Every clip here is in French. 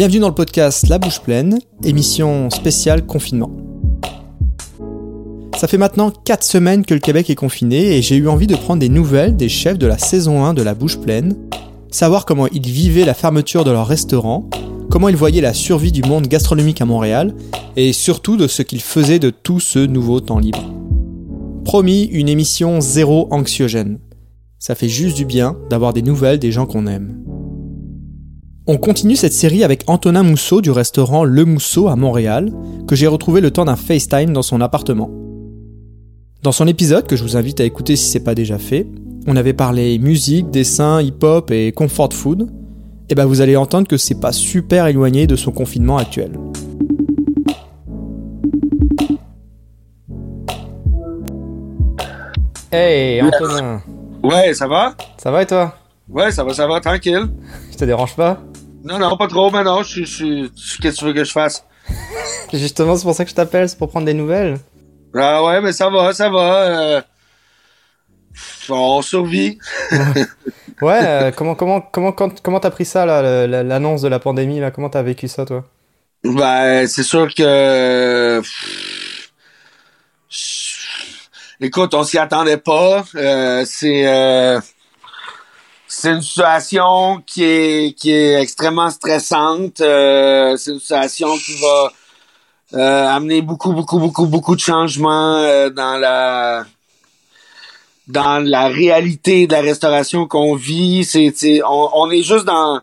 Bienvenue dans le podcast La Bouche Pleine, émission spéciale confinement. Ça fait maintenant 4 semaines que le Québec est confiné et j'ai eu envie de prendre des nouvelles des chefs de la saison 1 de La Bouche Pleine, savoir comment ils vivaient la fermeture de leur restaurant, comment ils voyaient la survie du monde gastronomique à Montréal et surtout de ce qu'ils faisaient de tout ce nouveau temps libre. Promis, une émission zéro anxiogène. Ça fait juste du bien d'avoir des nouvelles des gens qu'on aime. On continue cette série avec Antonin Mousseau du restaurant Le Mousseau à Montréal, que j'ai retrouvé le temps d'un FaceTime dans son appartement. Dans son épisode, que je vous invite à écouter si c'est pas déjà fait, on avait parlé musique, dessin, hip-hop et comfort food. Et ben vous allez entendre que c'est pas super éloigné de son confinement actuel. Hey Antonin Ouais, ça va? Ça va et toi? Ouais, ça va, ça va, tranquille. Je te dérange pas? Non, non, pas trop, mais non, je suis. Qu'est-ce que tu veux que je fasse? Justement, c'est pour ça que je t'appelle, c'est pour prendre des nouvelles. Ah ouais, mais ça va, ça va. Euh... On survit. ouais, euh, comment comment comment comment t'as pris ça là, l'annonce de la pandémie là Comment t'as vécu ça toi? Ben, c'est sûr que. Écoute, on s'y attendait pas. Euh, c'est euh, c'est une situation qui est qui est extrêmement stressante. Euh, c'est une situation qui va euh, amener beaucoup beaucoup beaucoup beaucoup de changements euh, dans la dans la réalité de la restauration qu'on vit. C'est on, on est juste dans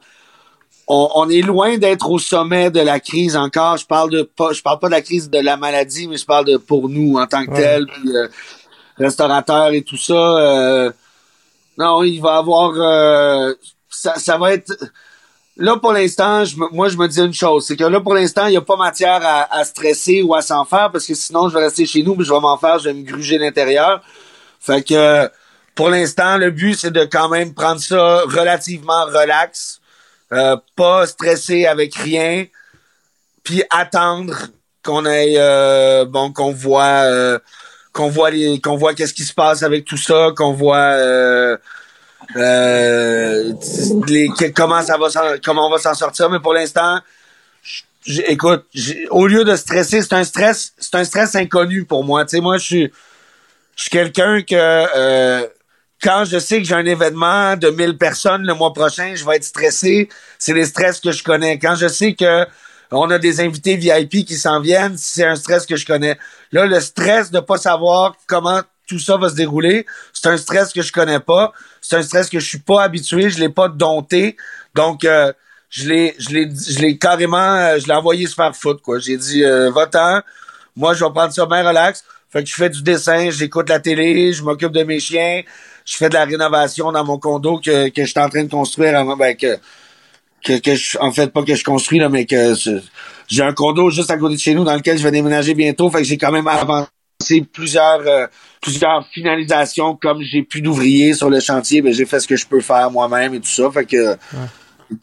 on, on, est loin d'être au sommet de la crise encore. Je parle de pas, je parle pas de la crise de la maladie, mais je parle de pour nous en tant que tel restaurateur et tout ça. Euh, non, il va avoir... Euh, ça, ça va être... Là, pour l'instant, moi, je me dis une chose, c'est que là, pour l'instant, il n'y a pas matière à, à, stresser ou à s'en faire, parce que sinon, je vais rester chez nous, puis je vais m'en faire, je vais me gruger l'intérieur. Fait que, pour l'instant, le but, c'est de quand même prendre ça relativement relax, euh, pas stresser avec rien, puis attendre qu'on ait, euh, bon, qu'on voit qu'on voit les qu'est-ce qui se passe avec tout ça, qu'on voit euh, euh, comment ça va comment on va s'en sortir. Mais pour l'instant, écoute, au lieu de stresser, c'est un stress, c'est un stress inconnu pour moi. Tu moi, je suis je suis quelqu'un que euh, quand je sais que j'ai un événement de 1000 personnes le mois prochain, je vais être stressé. C'est les stress que je connais. Quand je sais que on a des invités VIP qui s'en viennent, c'est un stress que je connais. Là, le stress de pas savoir comment tout ça va se dérouler, c'est un stress que je connais pas, c'est un stress que je suis pas habitué, je l'ai pas dompté. Donc euh, je l'ai je l'ai je l'ai carrément euh, je l'ai envoyé se faire foutre. J'ai dit euh, va-t'en. Moi, je vais prendre ça bien relax. Fait que je fais du dessin, j'écoute la télé, je m'occupe de mes chiens, je fais de la rénovation dans mon condo que que je suis en train de construire avant ben, que que, que je, en fait pas que je construis là, mais que j'ai un condo juste à côté de chez nous dans lequel je vais déménager bientôt. Fait que j'ai quand même avancé plusieurs euh, plusieurs finalisations comme j'ai plus d'ouvriers sur le chantier. Ben j'ai fait ce que je peux faire moi-même et tout ça. Fait que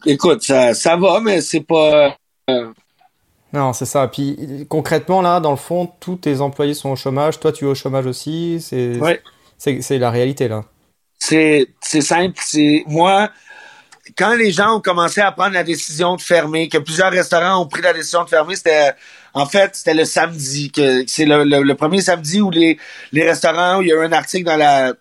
écoute, ça, ça va, mais c'est pas. Euh, non, c'est ça. Puis concrètement là, dans le fond, tous tes employés sont au chômage. Toi, tu es au chômage aussi. C'est c'est la réalité là. C'est c'est simple. C'est moi quand les gens ont commencé à prendre la décision de fermer, que plusieurs restaurants ont pris la décision de fermer, c'était en fait c'était le samedi, que c'est le, premier samedi où les, les restaurants, où il y a eu un article dans la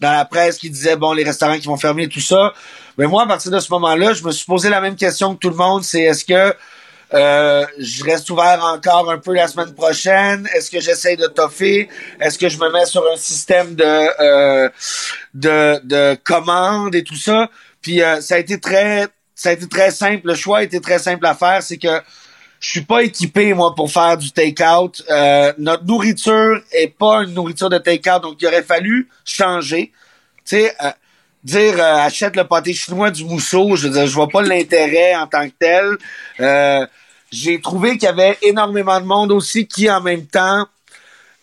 dans la presse qui disait bon les restaurants qui vont fermer et tout ça. Mais moi à partir de ce moment-là, je me suis posé la même question que tout le monde, c'est est-ce que euh, je reste ouvert encore un peu la semaine prochaine? Est-ce que j'essaye de toffer? Est-ce que je me mets sur un système de, euh, de, de commandes et tout ça? Puis euh, ça a été très ça a été très simple. Le choix a été très simple à faire. C'est que je suis pas équipé, moi, pour faire du take-out. Euh, notre nourriture est pas une nourriture de take-out, donc il aurait fallu changer. Tu sais, euh, dire achète le pâté chinois du mousseau, je veux dire, je vois pas l'intérêt en tant que tel. J'ai trouvé qu'il y avait énormément de monde aussi qui, en même temps,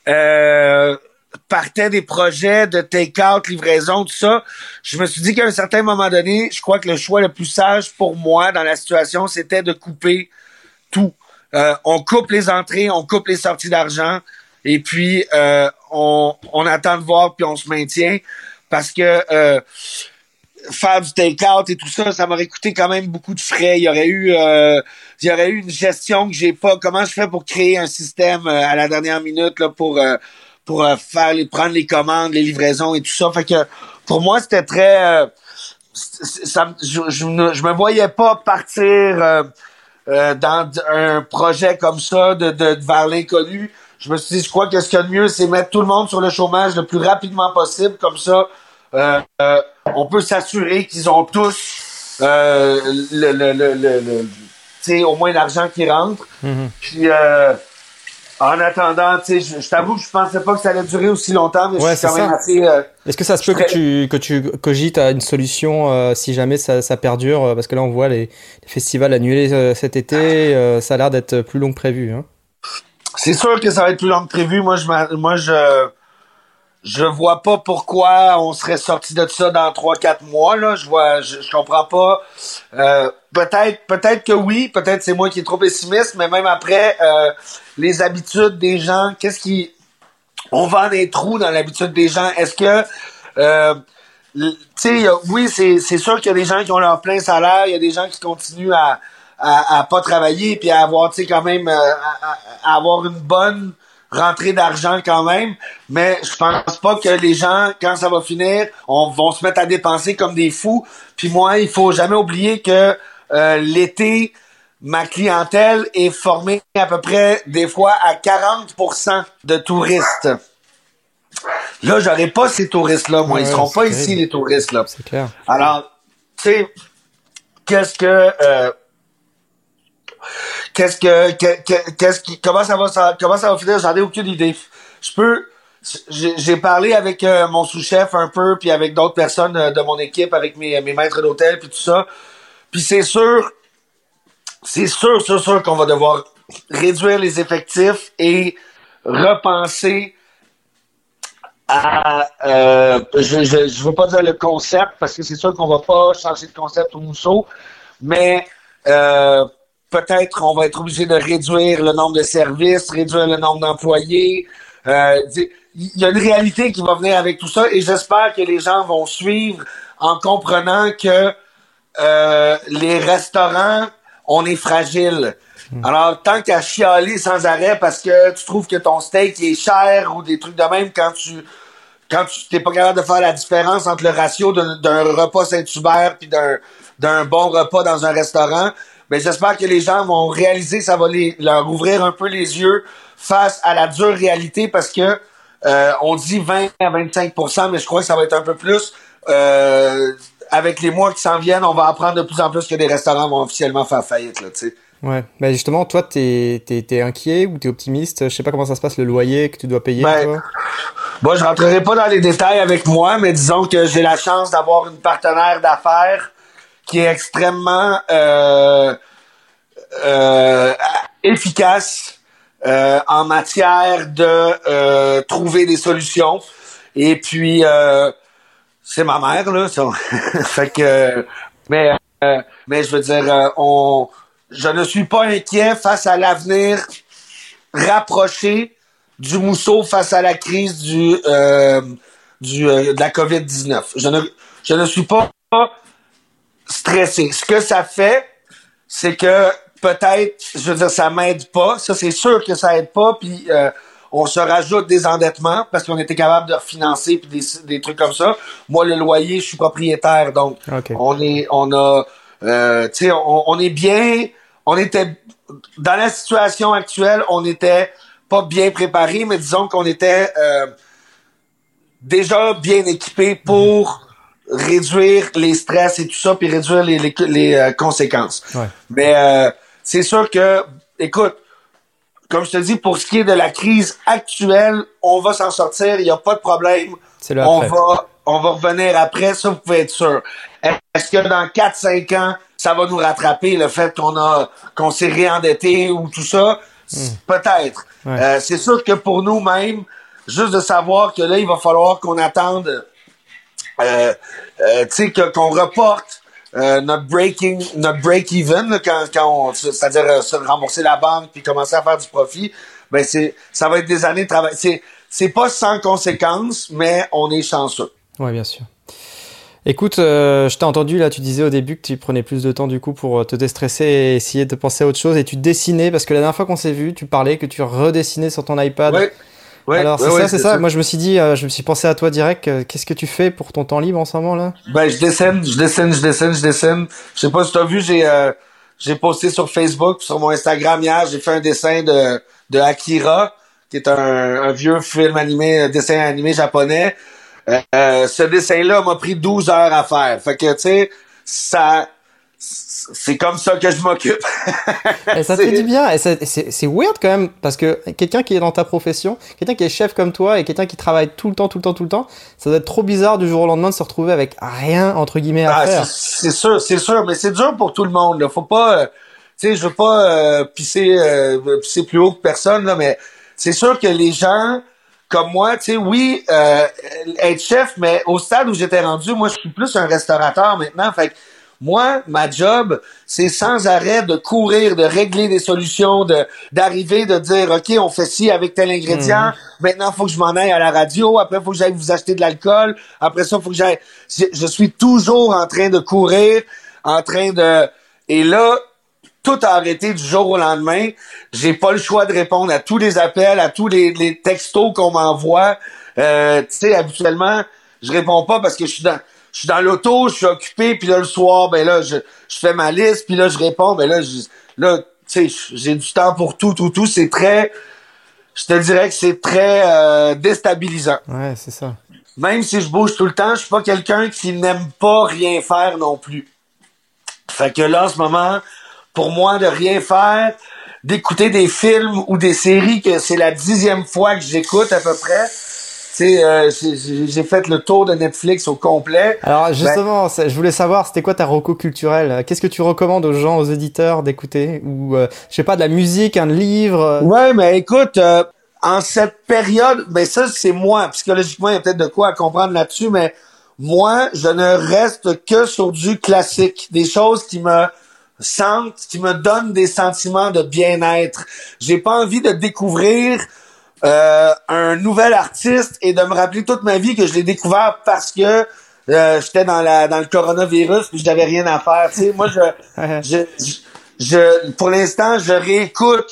euh, partait des projets de take-out, livraison, tout ça, je me suis dit qu'à un certain moment donné, je crois que le choix le plus sage pour moi dans la situation, c'était de couper tout. Euh, on coupe les entrées, on coupe les sorties d'argent, et puis euh, on, on attend de voir, puis on se maintient, parce que euh, faire du take-out et tout ça, ça m'aurait coûté quand même beaucoup de frais. Il y aurait eu, euh, il y aurait eu une gestion que j'ai pas. Comment je fais pour créer un système euh, à la dernière minute là pour euh, pour faire les prendre les commandes, les livraisons et tout ça. Fait que pour moi c'était très, ça, je, je, me voyais pas partir dans un projet comme ça de, de, vers l'inconnu. Je me suis dit, je crois que ce qu'il y a de mieux, c'est mettre tout le monde sur le chômage le plus rapidement possible, comme ça euh, euh, on peut s'assurer qu'ils ont tous euh, le, le, le, le, au moins l'argent qui rentre. Mm-hmm. Puis en attendant, tu sais, je, t'avoue que je pensais pas que ça allait durer aussi longtemps, mais je suis quand même assez. Est-ce que ça se peut que tu que tu cogites à une solution si jamais ça, ça perdure Parce que là, on voit les, festivals annulés cet été, ça a l'air d'être plus long que prévu. Hein. C'est sûr que ça va être plus long que prévu. Moi, je, moi, je, je vois pas pourquoi on serait sorti de ça dans trois quatre mois là. Je vois je, comprends pas. Euh, peut-être peut-être que oui peut-être c'est moi qui est trop pessimiste mais même après euh, les habitudes des gens qu'est-ce qui on vend des trous dans l'habitude des gens. Est-ce que euh, tu sais oui c'est sûr qu'il y a des gens qui ont leur plein salaire il y a des gens qui continuent à à, à pas travailler puis à avoir tu sais quand même à avoir une bonne rentrer d'argent quand même, mais je pense pas que les gens, quand ça va finir, on vont se mettre à dépenser comme des fous. Puis moi, il faut jamais oublier que euh, l'été, ma clientèle est formée à peu près des fois à 40% de touristes. Là, j'aurais pas ces touristes-là, moi. Ils seront pas ici, les touristes-là. C'est clair. Alors, tu sais, qu'est-ce que... Euh, Qu'est-ce que, qu'est-ce qui, comment ça va, ça, comment ça va finir? J'en ai aucune idée. Je peux, j'ai parlé avec euh, mon sous-chef un peu, puis avec d'autres personnes euh, de mon équipe, avec mes, maîtres d'hôtel, puis tout ça. Puis c'est sûr, c'est sûr, sûr, sûr qu'on va devoir réduire les effectifs et repenser à, euh, je, je veux pas dire le concept, parce que c'est sûr qu'on va pas changer de concept au mousseau, mais euh, peut-être on va être obligé de réduire le nombre de services, réduire le nombre d'employés. Euh, il y a une réalité qui va venir avec tout ça et j'espère que les gens vont suivre en comprenant que euh, les restaurants, on est fragile. Hmm. Alors, tant qu'à chialer sans arrêt parce que tu trouves que ton steak est cher ou des trucs de même quand tu quand tu t'es pas capable de faire la différence entre le ratio d'un repas Saint-Hubert puis d'un d'un bon repas dans un restaurant, mais ben, j'espère que les gens vont réaliser, ça va les, leur ouvrir un peu les yeux face à la dure réalité parce que euh, on dit 20 à 25% mais je crois que ça va être un peu plus. Euh, avec les mois qui s'en viennent, on va apprendre de plus en plus que des restaurants vont officiellement faire faillite, là, tu sais. Ouais, ben justement, toi, t'es es, inquiet ou t'es optimiste? Je sais pas comment ça se passe le loyer que tu dois payer. Ben, toi. Bon, je rentrerai pas dans les détails avec moi, mais disons que j'ai la chance d'avoir une partenaire d'affaires qui est extrêmement euh, euh, efficace euh, en matière de trouver des solutions. Et puis c'est ma mère là, ça. fait que mais mais je veux dire on je ne suis pas inquiet face à l'avenir rapproché du mousseau face à la crise du du de la COVID-19. Je ne je ne suis pas stressé. Ce que ça fait, c'est que peut-être, je veux dire, ça m'aide pas. Ça, c'est sûr que ça aide pas. Puis euh, on se rajoute des endettements parce qu'on était capable de refinancer puis des, des, trucs comme ça. Moi, le loyer, je suis propriétaire, donc on est, on a, euh, tu sais, on, on, est bien. On était dans la situation actuelle, on était pas bien préparé, mais disons qu'on était euh, déjà bien équipé pour réduire les stress et tout ça, puis réduire les, les, les euh, conséquences. Mais euh, c'est sûr que, écoute, comme je te dis, pour ce qui est de la crise actuelle, on va s'en sortir, il n'y a pas de problème. on va on va revenir après, ça vous pouvez être sûr. Est-ce que dans 4-5 ans, ça va nous rattraper le fait qu'on a qu'on s'est réendetté ou tout ça? Hmm. Peut-être. Euh, c'est sûr que pour nous-mêmes, juste de savoir que là, il va falloir qu'on attende euh, euh, tu sais, qu'on reporte euh, notre breaking, notre break even quand, quand on, c'est-à-dire se rembourser la banque puis commencer à faire du profit, ben c'est, ça va être des années de travail. C'est, c'est pas sans conséquences, mais on est chanceux. Ouais, bien sûr. Écoute, euh, je t'ai entendu là, tu disais au début que tu prenais plus de temps du coup pour te déstresser et essayer de penser à autre chose et tu dessinais parce que la dernière fois qu'on s'est vu, tu parlais que tu redessinais sur ton iPad. Ouais. Ouais, Alors c'est ouais, ça, c'est ça. Moi je me suis dit, euh, je me suis pensé à toi direct. euh, Qu'est-ce que tu fais pour ton temps libre en ce moment là? Ben, je dessine, je dessine, je dessine, je dessine. Je sais pas si t'as vu, j'ai euh, j'ai posté sur Facebook, sur mon Instagram hier, j'ai fait un dessin de, de Akira, qui est un, un vieux film animé, un dessin animé japonais. Euh, euh, ce dessin-là m'a pris 12 heures à faire. Fait que, tu sais, ça... C'est comme ça que je m'occupe. Et ça te fait du bien. Et c'est weird quand même parce que quelqu'un qui est dans ta profession, quelqu'un qui est chef comme toi et quelqu'un qui travaille tout le temps, tout le temps, tout le temps, ça doit être trop bizarre du jour au lendemain de se retrouver avec rien entre guillemets à Ah, faire. c'est c'est sûr, c'est sûr, mais c'est dur pour tout le monde. Là. Faut pas, euh, tu sais, je veux pas euh, pisser, euh, pisser plus haut que personne là, mais c'est sûr que les gens comme moi, tu sais, oui, euh, être chef, mais au stade où j'étais rendu, moi, je suis plus un restaurateur maintenant. Fait que moi, ma job, c'est sans arrêt de courir, de régler des solutions, de d'arriver, de dire, ok, on fait ci avec tel ingrédient. Maintenant, faut que je m'en aille à la radio. Après, faut que j'aille vous acheter de l'alcool. Après ça, faut que j'aille. Je, je suis toujours en train de courir, en train de. Et là, tout a arrêté du jour au lendemain. J'ai pas le choix de répondre à tous les appels, à tous les, les textos qu'on m'envoie. Euh, tu sais, habituellement, je réponds pas parce que je suis dans, je suis dans l'auto, je suis occupé, puis là le soir, ben là, je, je fais ma liste, puis là je réponds, ben là, je, là, tu sais, j'ai du temps pour tout, tout, tout. C'est très, je te dirais que c'est très euh, déstabilisant. Ouais, c'est ça. Même si je bouge tout le temps, je suis pas quelqu'un qui n'aime pas rien faire non plus. Fait que là, en ce moment, pour moi, de rien faire, d'écouter des films ou des séries que c'est la dixième fois que j'écoute à peu près. Sais, euh, j'ai fait le tour de Netflix au complet. Alors justement, ça- je voulais savoir, c'était quoi ta reco culturelle? Qu'est-ce que tu recommandes aux gens, aux éditeurs d'écouter? Ou euh, je sais pas, de la musique, un livre? Ouais, mais écoute, euh, en cette période, ben ça c'est moi. Psychologiquement, il y a peut-être de quoi à comprendre là-dessus, mais moi, je ne reste que sur du classique, des choses qui me sentent, qui me donnent des sentiments de bien-être. J'ai pas envie de découvrir euh, un nouvel artiste et de me rappeler toute ma vie que je l'ai découvert parce que euh, j'étais dans la dans le coronavirus puis j'avais rien à faire. Tu sais, moi je je, je, je- pour l'instant, je réécoute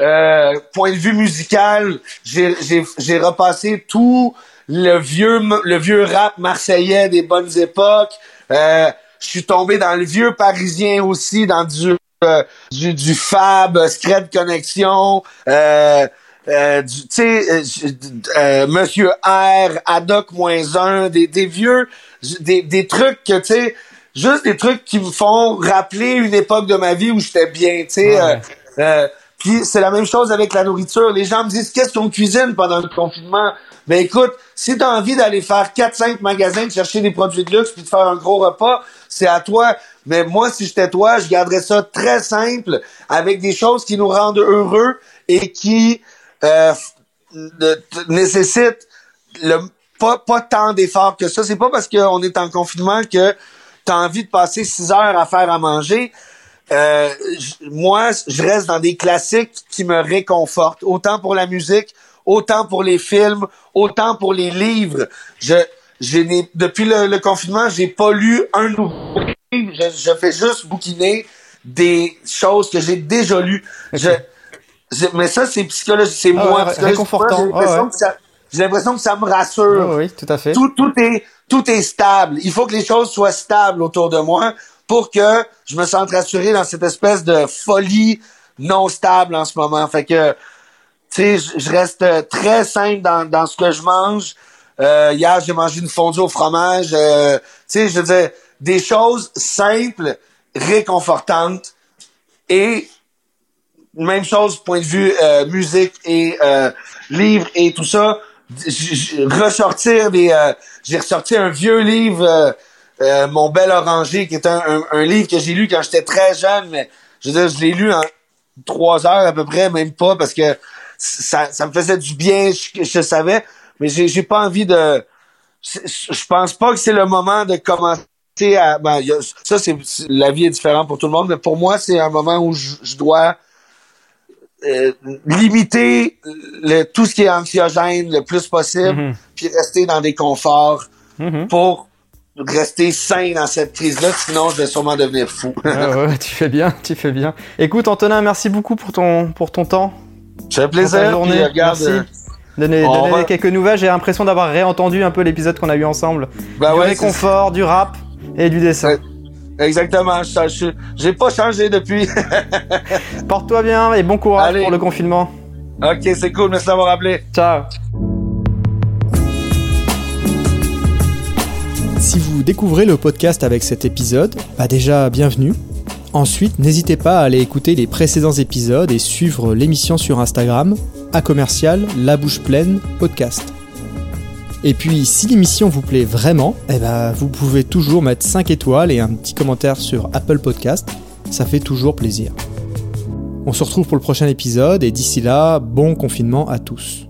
euh, point de vue musical. J'ai, j'ai, j'ai repassé tout le vieux, le vieux rap marseillais des bonnes époques. Euh, je suis tombé dans le vieux parisien aussi, dans du euh, du, du Fab, Scred Connexion. Euh, euh, du, tu sais, euh, euh, Monsieur R, Adoc moins un, des, des vieux, des, des trucs que, tu sais, juste des trucs qui me font rappeler une époque de ma vie où j'étais bien, tu sais. Ouais. euh, euh, puis c'est la même chose avec la nourriture. Les gens me disent qu'est-ce qu'on cuisine pendant le confinement? Ben écoute, si t'as envie d'aller faire 4-5 magasins, de chercher des produits de luxe puis de faire un gros repas, c'est à toi. Mais moi, si j'étais toi, je garderais ça très simple, avec des choses qui nous rendent heureux et qui euh, nécessitent le pas, pas tant d'efforts que ça. C'est pas parce qu'on est en confinement que tu as envie de passer six heures à faire à manger. Euh, moi, je reste dans des classiques qui me réconfortent, autant pour la musique, autant pour les films, autant pour les livres. Je, n'ai, depuis le, le confinement, j'ai pas lu un nouveau livre. Je, je fais juste bouquiner des choses que j'ai déjà lues. Je- mais ça, c'est psychologique, c'est Ah moi. J'ai l'impression Ah ouais. que ça, j'ai l'impression que ça me rassure Oui, oui, tout à fait. tout, tout est tout est stable. Il faut que les choses soient stables autour de moi pour que je me sente rassuré dans cette espèce de folie non stable en ce moment. Fait que tu sais, je- reste très simple dans, dans ce que je mange. Euh, hier, j'ai mangé une fondue au fromage. Euh, tu sais, je veux dire, des choses simples, réconfortantes et même chose point de vue euh, musique et euh, livre et tout ça. Ressortir des euh, j'ai ressorti un vieux livre euh, euh, mon bel oranger qui est un, un, livre que j'ai lu quand j'étais très jeune mais je veux dire je l'ai lu en trois heures à peu près même pas parce que ça, ça me faisait du bien je, je savais mais j'ai pas envie de je pense pas que c'est le moment de commencer à ben, ça c'est- la vie est différente pour tout le monde mais pour moi c'est un moment où je, je dois euh, limiter le, tout ce qui est anxiogène le plus possible Mhm. puis rester dans des conforts Mhm. pour rester sain dans cette crise-là, sinon je vais sûrement devenir fou. ouais, ouais, tu fais bien, tu fais bien. Écoute, Antonin, merci beaucoup pour ton, pour ton temps. Ça fait plaisir. Journée. regarde, merci. Donner, donner va... quelques nouvelles. J'ai l'impression d'avoir réentendu un peu l'épisode qu'on a eu ensemble. Bah du ouais, réconfort, du rap et du dessin. Exactement. J'ai pas changé depuis. Porte-toi bien et bon courage Allez. pour le confinement. Ok, c'est cool. Merci d'avoir appelé. Ciao. Si vous découvrez le podcast avec cet épisode, bah déjà bienvenue. Ensuite, n'hésitez pas à aller écouter les précédents épisodes et suivre l'émission sur Instagram, à commercial La Bouche Pleine Podcast. Et puis, si l'émission vous plaît vraiment, eh ben, vous pouvez toujours mettre 5 étoiles et un petit commentaire sur Apple Podcast, ça fait toujours plaisir. On se retrouve pour le prochain épisode et d'ici là, bon confinement à tous.